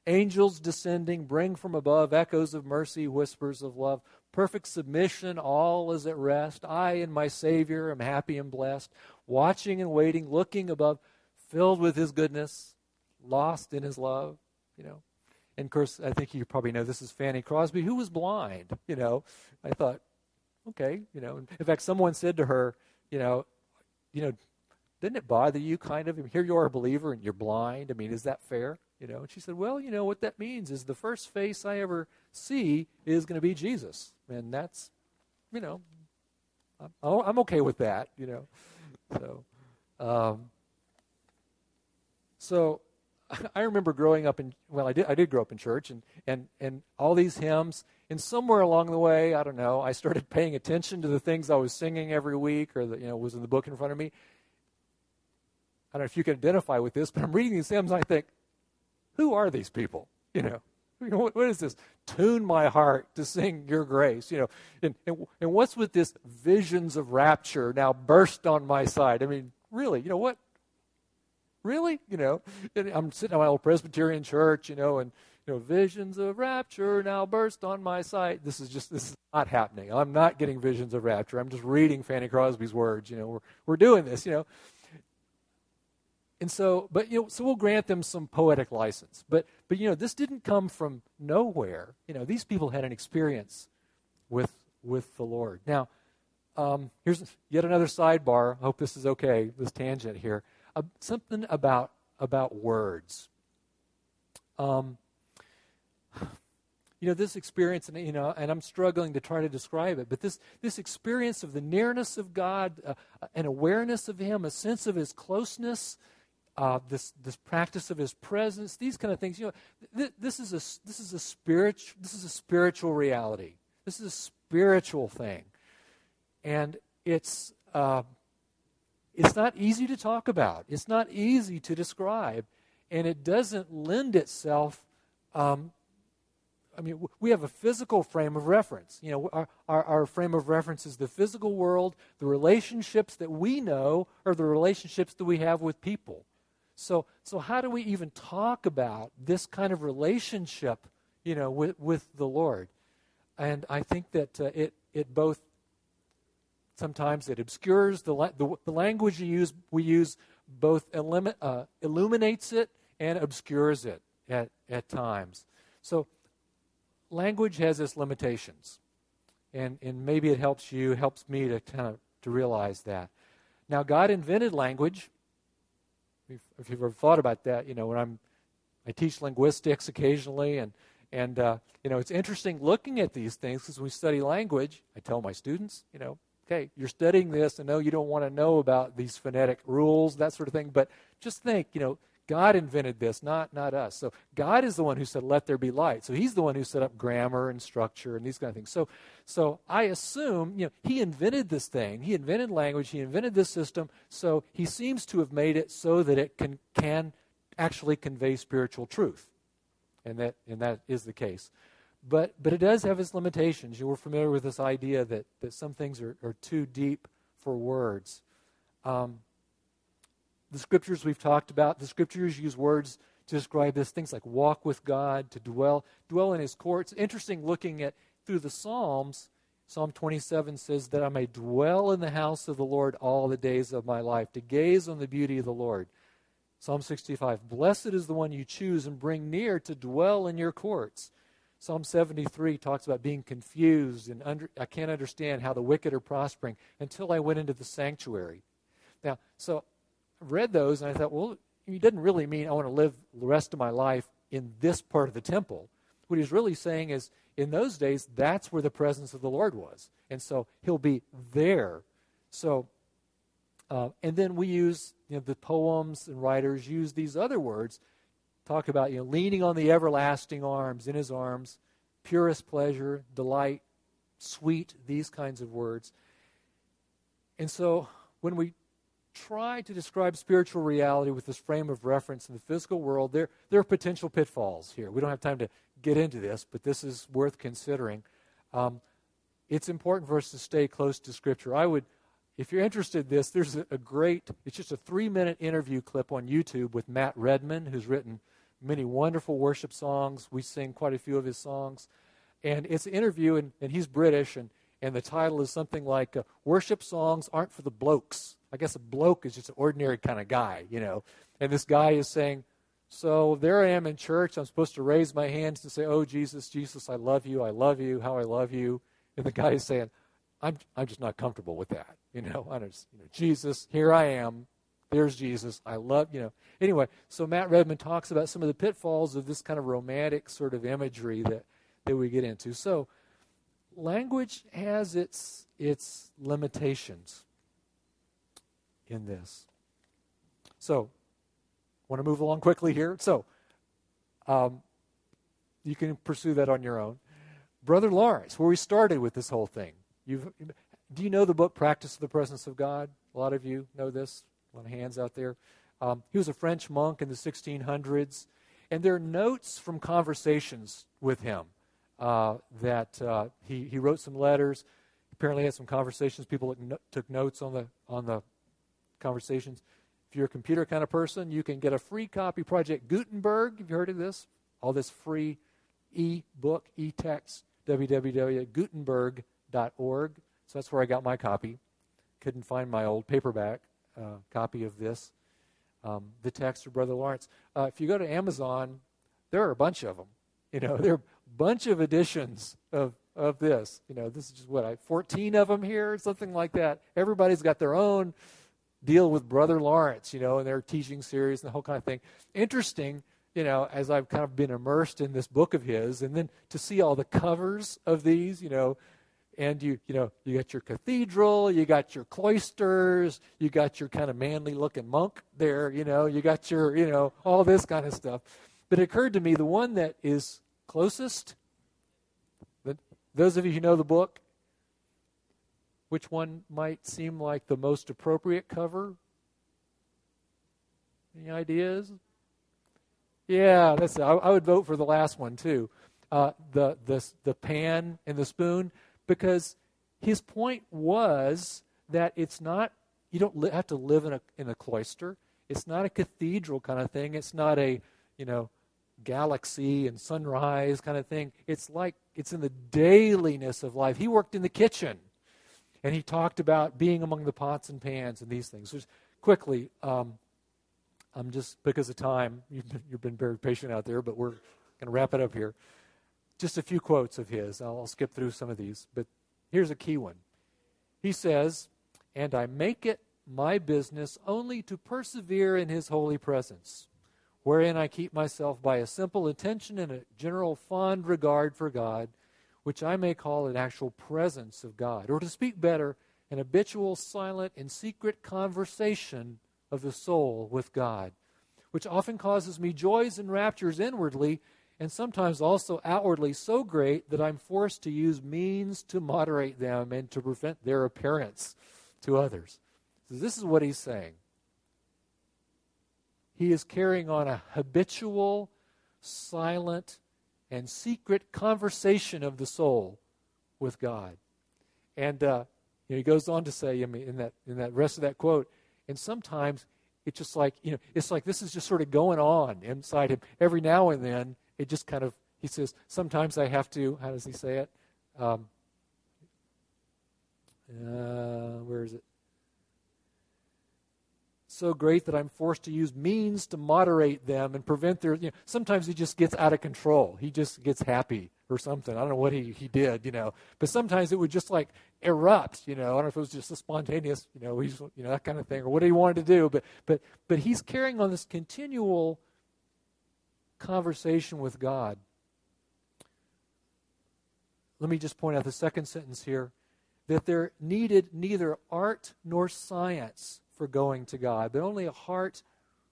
Angels descending bring from above echoes of mercy, whispers of love. Perfect submission, all is at rest. I and my Savior am happy and blessed, watching and waiting, looking above, filled with His goodness, lost in His love. You know, and of course, I think you probably know this is Fanny Crosby, who was blind. You know, I thought, okay, you know. In fact, someone said to her, you know, you know, didn't it bother you kind of? Here you are a believer and you're blind. I mean, is that fair? You know, and she said, well, you know, what that means is the first face I ever see is going to be Jesus. And that's, you know, I'm, I'm okay with that, you know. So, um, so I remember growing up in, well, I did, I did grow up in church and, and, and all these hymns. And somewhere along the way, I don't know, I started paying attention to the things I was singing every week or, the, you know, was in the book in front of me. I don't know if you can identify with this, but I'm reading these hymns and I think, who are these people? You know, what, what is this? Tune my heart to sing your grace. You know, and, and, and what's with this visions of rapture now burst on my side? I mean, really, you know what? Really? You know, I'm sitting in my old Presbyterian church, you know, and you know, visions of rapture now burst on my sight. This is just this is not happening. I'm not getting visions of rapture. I'm just reading Fanny Crosby's words. You know, we're we're doing this. You know, and so, but you know, so we'll grant them some poetic license. But but you know, this didn't come from nowhere. You know, these people had an experience with with the Lord. Now, um, here's yet another sidebar. I hope this is okay. This tangent here. Uh, something about about words. Um, you know this experience and you know and i'm struggling to try to describe it but this this experience of the nearness of god uh, an awareness of him a sense of his closeness uh, this this practice of His presence, these kind of things. You know, th- this is a this is a spiritual this is a spiritual reality. This is a spiritual thing, and it's uh, it's not easy to talk about. It's not easy to describe, and it doesn't lend itself. Um, I mean, we have a physical frame of reference. You know, our, our, our, frame of reference is the physical world. The relationships that we know are the relationships that we have with people. So, so how do we even talk about this kind of relationship, you know, with, with the Lord? And I think that uh, it, it both sometimes it obscures the, la- the, the, language you use, we use both uh, illuminates it and obscures it at, at times. So language has its limitations. And, and maybe it helps you, helps me to kind of to realize that. Now, God invented language if you've ever thought about that, you know, when I'm, I teach linguistics occasionally, and and uh, you know, it's interesting looking at these things because we study language, I tell my students, you know, okay, you're studying this, and no, you don't want to know about these phonetic rules, that sort of thing, but just think, you know, God invented this, not, not us. So God is the one who said, let there be light. So he's the one who set up grammar and structure and these kind of things. So, so I assume, you know, he invented this thing. He invented language. He invented this system. So he seems to have made it so that it can, can actually convey spiritual truth. And that, and that is the case. But, but it does have its limitations. You were familiar with this idea that, that some things are, are too deep for words. Um, the scriptures we've talked about, the scriptures use words to describe this, things like walk with God, to dwell, dwell in his courts. Interesting looking at through the Psalms. Psalm 27 says that I may dwell in the house of the Lord all the days of my life, to gaze on the beauty of the Lord. Psalm 65, blessed is the one you choose and bring near to dwell in your courts. Psalm 73 talks about being confused and under, I can't understand how the wicked are prospering until I went into the sanctuary. Now, so read those and I thought, well, he didn't really mean I want to live the rest of my life in this part of the temple. What he's really saying is, in those days, that's where the presence of the Lord was. And so he'll be there. So, uh, and then we use, you know, the poems and writers use these other words, talk about, you know, leaning on the everlasting arms, in his arms, purest pleasure, delight, sweet, these kinds of words. And so when we try to describe spiritual reality with this frame of reference in the physical world, there, there are potential pitfalls here. We don't have time to get into this, but this is worth considering. Um, it's important for us to stay close to Scripture. I would, if you're interested in this, there's a, a great, it's just a three minute interview clip on YouTube with Matt Redman, who's written many wonderful worship songs. We sing quite a few of his songs. And it's an interview, and, and he's British, and, and the title is something like uh, Worship Songs Aren't for the Blokes. I guess a bloke is just an ordinary kind of guy, you know. And this guy is saying, So there I am in church. I'm supposed to raise my hands and say, Oh, Jesus, Jesus, I love you. I love you. How I love you. And the guy is saying, I'm, I'm just not comfortable with that. You know, I just, you know, Jesus, here I am. There's Jesus. I love, you know. Anyway, so Matt Redman talks about some of the pitfalls of this kind of romantic sort of imagery that, that we get into. So, language has its, its limitations in this. So, want to move along quickly here? So, um, you can pursue that on your own. Brother Lawrence, where we started with this whole thing. You've, do you know the book Practice of the Presence of God? A lot of you know this. A lot of hands out there. Um, he was a French monk in the 1600s, and there are notes from conversations with him uh, that uh, he, he wrote some letters. Apparently, had some conversations. People took notes on the on the conversations. If you're a computer kind of person, you can get a free copy. Project Gutenberg, have you heard of this? All this free e-book, e-text, www.gutenberg.org. So that's where I got my copy. Couldn't find my old paperback uh, copy of this. Um, the text of Brother Lawrence. Uh, if you go to Amazon, there are a bunch of them. You know, there are bunch of editions of of this. You know, this is just what I 14 of them here, something like that. Everybody's got their own deal with Brother Lawrence, you know, and their teaching series and the whole kind of thing. Interesting, you know, as I've kind of been immersed in this book of his, and then to see all the covers of these, you know, and you, you know, you got your cathedral, you got your cloisters, you got your kind of manly looking monk there, you know, you got your, you know, all this kind of stuff. But it occurred to me the one that is closest, those of you who know the book, which one might seem like the most appropriate cover? Any ideas? Yeah, that's. I, I would vote for the last one too. Uh, the the the pan and the spoon, because his point was that it's not. You don't li- have to live in a in a cloister. It's not a cathedral kind of thing. It's not a you know galaxy and sunrise kind of thing. It's like it's in the dailiness of life. He worked in the kitchen. And he talked about being among the pots and pans and these things. Just quickly, um, I'm just, because of time, you've been, you've been very patient out there, but we're going to wrap it up here. Just a few quotes of his. I'll, I'll skip through some of these, but here's a key one. He says, And I make it my business only to persevere in his holy presence, wherein I keep myself by a simple attention and a general fond regard for God which I may call an actual presence of God, or to speak better, an habitual, silent, and secret conversation of the soul with God, which often causes me joys and raptures inwardly, and sometimes also outwardly so great that I'm forced to use means to moderate them and to prevent their appearance to others. So this is what he's saying. He is carrying on a habitual, silent, and secret conversation of the soul with God. And uh, you know, he goes on to say, I mean, in that in that rest of that quote, and sometimes it's just like you know, it's like this is just sort of going on inside him. Every now and then, it just kind of he says, sometimes I have to. How does he say it? Um, uh, where is it? So great that I'm forced to use means to moderate them and prevent their. You know, sometimes he just gets out of control. He just gets happy or something. I don't know what he, he did, you know. But sometimes it would just like erupt, you know. I don't know if it was just a spontaneous, you know, he's you know that kind of thing or what he wanted to do. But but but he's carrying on this continual conversation with God. Let me just point out the second sentence here that there needed neither art nor science for going to God, but only a heart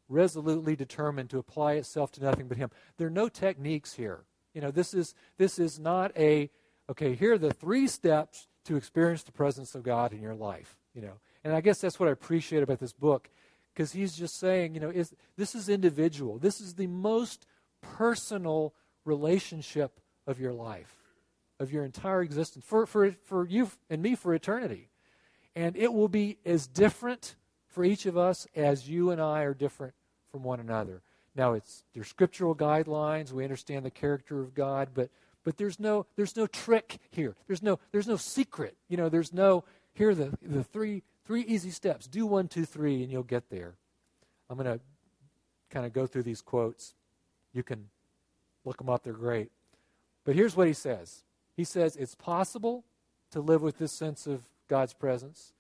resolutely determined to apply itself to nothing but Him. There are no techniques here. You know, this is this is not a okay. Here are the three steps to experience the presence of God in your life. You know, and I guess that's what I appreciate about this book, because he's just saying, you know, is this is individual. This is the most personal relationship of your life, of your entire existence, for for for you and me for eternity, and it will be as different for each of us as you and I are different from one another. Now it's there's scriptural guidelines, we understand the character of God, but but there's no there's no trick here. There's no there's no secret. You know, there's no here are the the three three easy steps. Do one, two, three, and you'll get there. I'm gonna kind of go through these quotes. You can look them up, they're great. But here's what he says. He says it's possible to live with this sense of God's presence.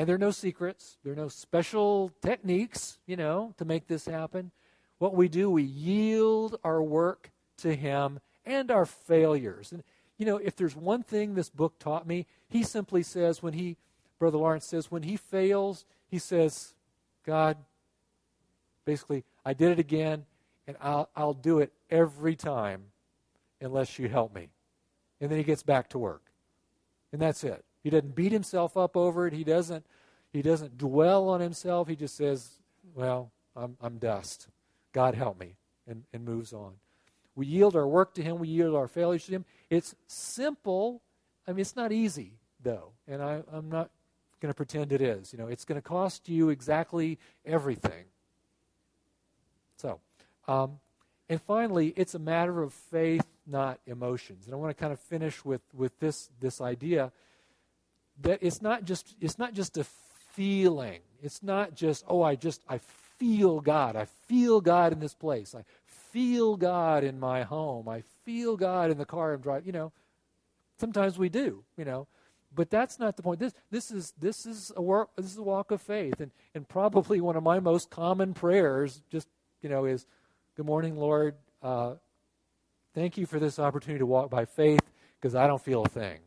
And there are no secrets, there are no special techniques, you know, to make this happen. What we do, we yield our work to Him and our failures. And, you know, if there's one thing this book taught me, he simply says, when he, Brother Lawrence says, when he fails, he says, God, basically, I did it again, and I'll, I'll do it every time unless you help me. And then he gets back to work. And that's it. He doesn't beat himself up over it. He doesn't, he doesn't dwell on himself. He just says, Well, I'm, I'm dust. God help me, and, and moves on. We yield our work to Him, we yield our failures to Him. It's simple. I mean, it's not easy, though, and I, I'm not going to pretend it is. You know, it's going to cost you exactly everything. So, um, and finally, it's a matter of faith, not emotions. And I want to kind of finish with, with this, this idea that it's not just it's not just a feeling. It's not just oh I just I feel God. I feel God in this place. I feel God in my home. I feel God in the car I'm driving. You know, sometimes we do. You know, but that's not the point. This this is this is a work. This is a walk of faith, and and probably one of my most common prayers, just you know, is, "Good morning, Lord. Uh, thank you for this opportunity to walk by faith, because I don't feel a thing."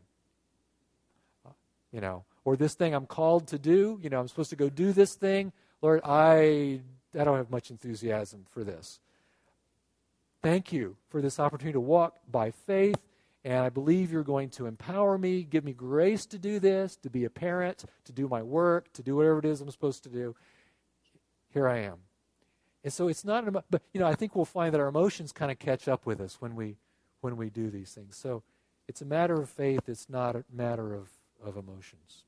You know, or this thing I'm called to do, you know, I'm supposed to go do this thing. Lord, I, I don't have much enthusiasm for this. Thank you for this opportunity to walk by faith, and I believe you're going to empower me, give me grace to do this, to be a parent, to do my work, to do whatever it is I'm supposed to do. Here I am. And so it's not, but you know, I think we'll find that our emotions kind of catch up with us when we when we do these things. So it's a matter of faith. It's not a matter of of emotions.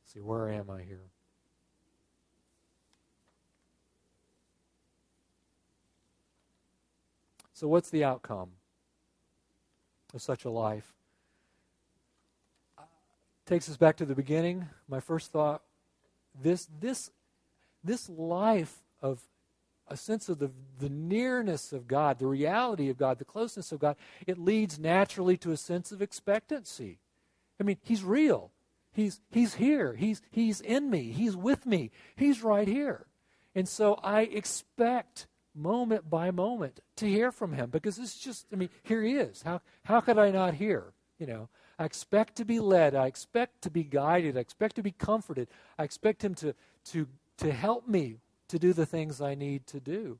Let's see, where am I here? So, what's the outcome of such a life? Takes us back to the beginning. My first thought: this this this life of a sense of the, the nearness of God, the reality of God, the closeness of God, it leads naturally to a sense of expectancy. I mean, he's real. He's, he's here. He's, he's in me. He's with me. He's right here. And so I expect moment by moment to hear from him because it's just, I mean, here he is. How, how could I not hear? You know, I expect to be led. I expect to be guided. I expect to be comforted. I expect him to, to, to help me to do the things I need to do.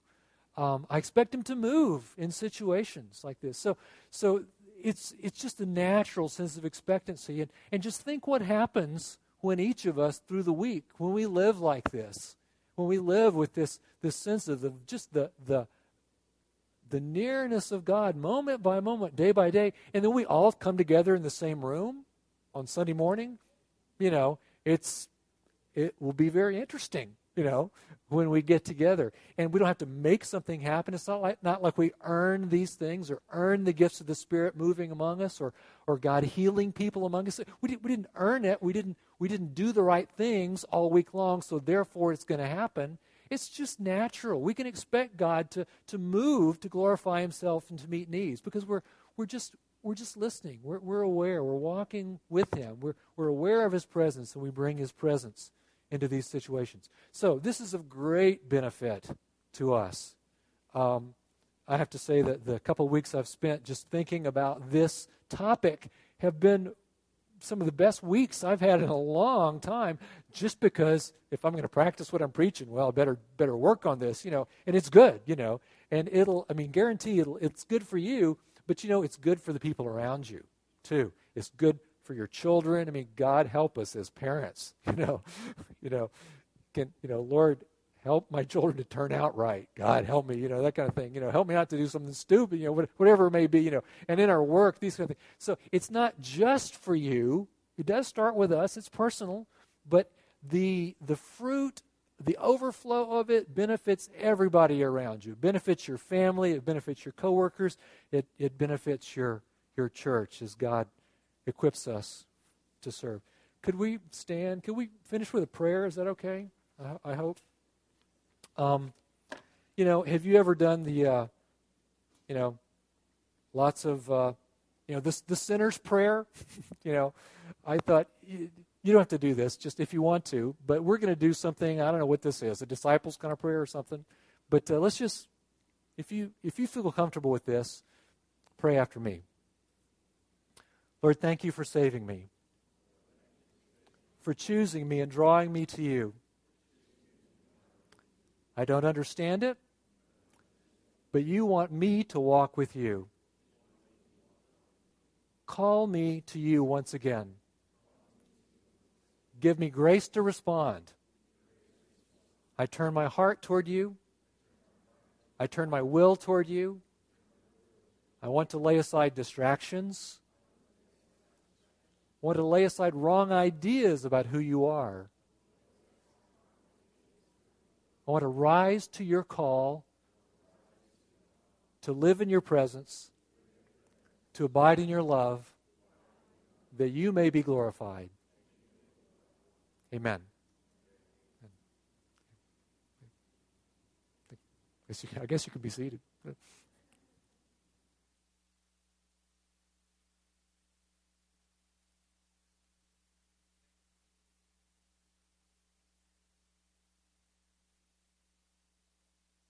Um, I expect him to move in situations like this. So, so it's, it's just a natural sense of expectancy. And, and just think what happens when each of us through the week, when we live like this, when we live with this, this sense of the, just the, the, the nearness of God moment by moment, day by day, and then we all come together in the same room on Sunday morning, you know, it's it will be very interesting, you know, when we get together. And we don't have to make something happen. It's not like not like we earn these things or earn the gifts of the Spirit moving among us or or God healing people among us. We, did, we didn't earn it. We didn't we didn't do the right things all week long, so therefore it's going to happen. It's just natural. We can expect God to, to move to glorify himself and to meet needs because we're, we're, just, we're just listening. We're, we're aware. We're walking with him. We're, we're aware of his presence, and we bring his presence into these situations. So, this is of great benefit to us. Um, I have to say that the couple weeks I've spent just thinking about this topic have been some of the best weeks I've had in a long time just because if I'm going to practice what I'm preaching, well, I better better work on this, you know. And it's good, you know. And it'll I mean, guarantee it'll it's good for you, but you know, it's good for the people around you too. It's good for your children. I mean, God help us as parents, you know. you know, can you know, Lord, help my children to turn out right. God, help me, you know, that kind of thing. You know, help me not to do something stupid, you know, whatever it may be, you know. And in our work, these kind of things. So it's not just for you. It does start with us. It's personal, but the the fruit, the overflow of it benefits everybody around you. It benefits your family. It benefits your coworkers. It it benefits your your church as God equips us to serve. Could we stand? Could we finish with a prayer? Is that okay? I, I hope. Um, you know, have you ever done the, uh, you know, lots of, uh, you know, this the sinner's prayer? you know, I thought you, you, don't have to do this, just if you want to. But we're going to do something. I don't know what this is, a disciples kind of prayer or something. But uh, let's just, if you if you feel comfortable with this, pray after me. Lord, thank you for saving me, for choosing me and drawing me to you. I don't understand it, but you want me to walk with you. Call me to you once again. Give me grace to respond. I turn my heart toward you. I turn my will toward you. I want to lay aside distractions. Want to lay aside wrong ideas about who you are. I want to rise to your call to live in your presence, to abide in your love, that you may be glorified. Amen. I guess you can be seated.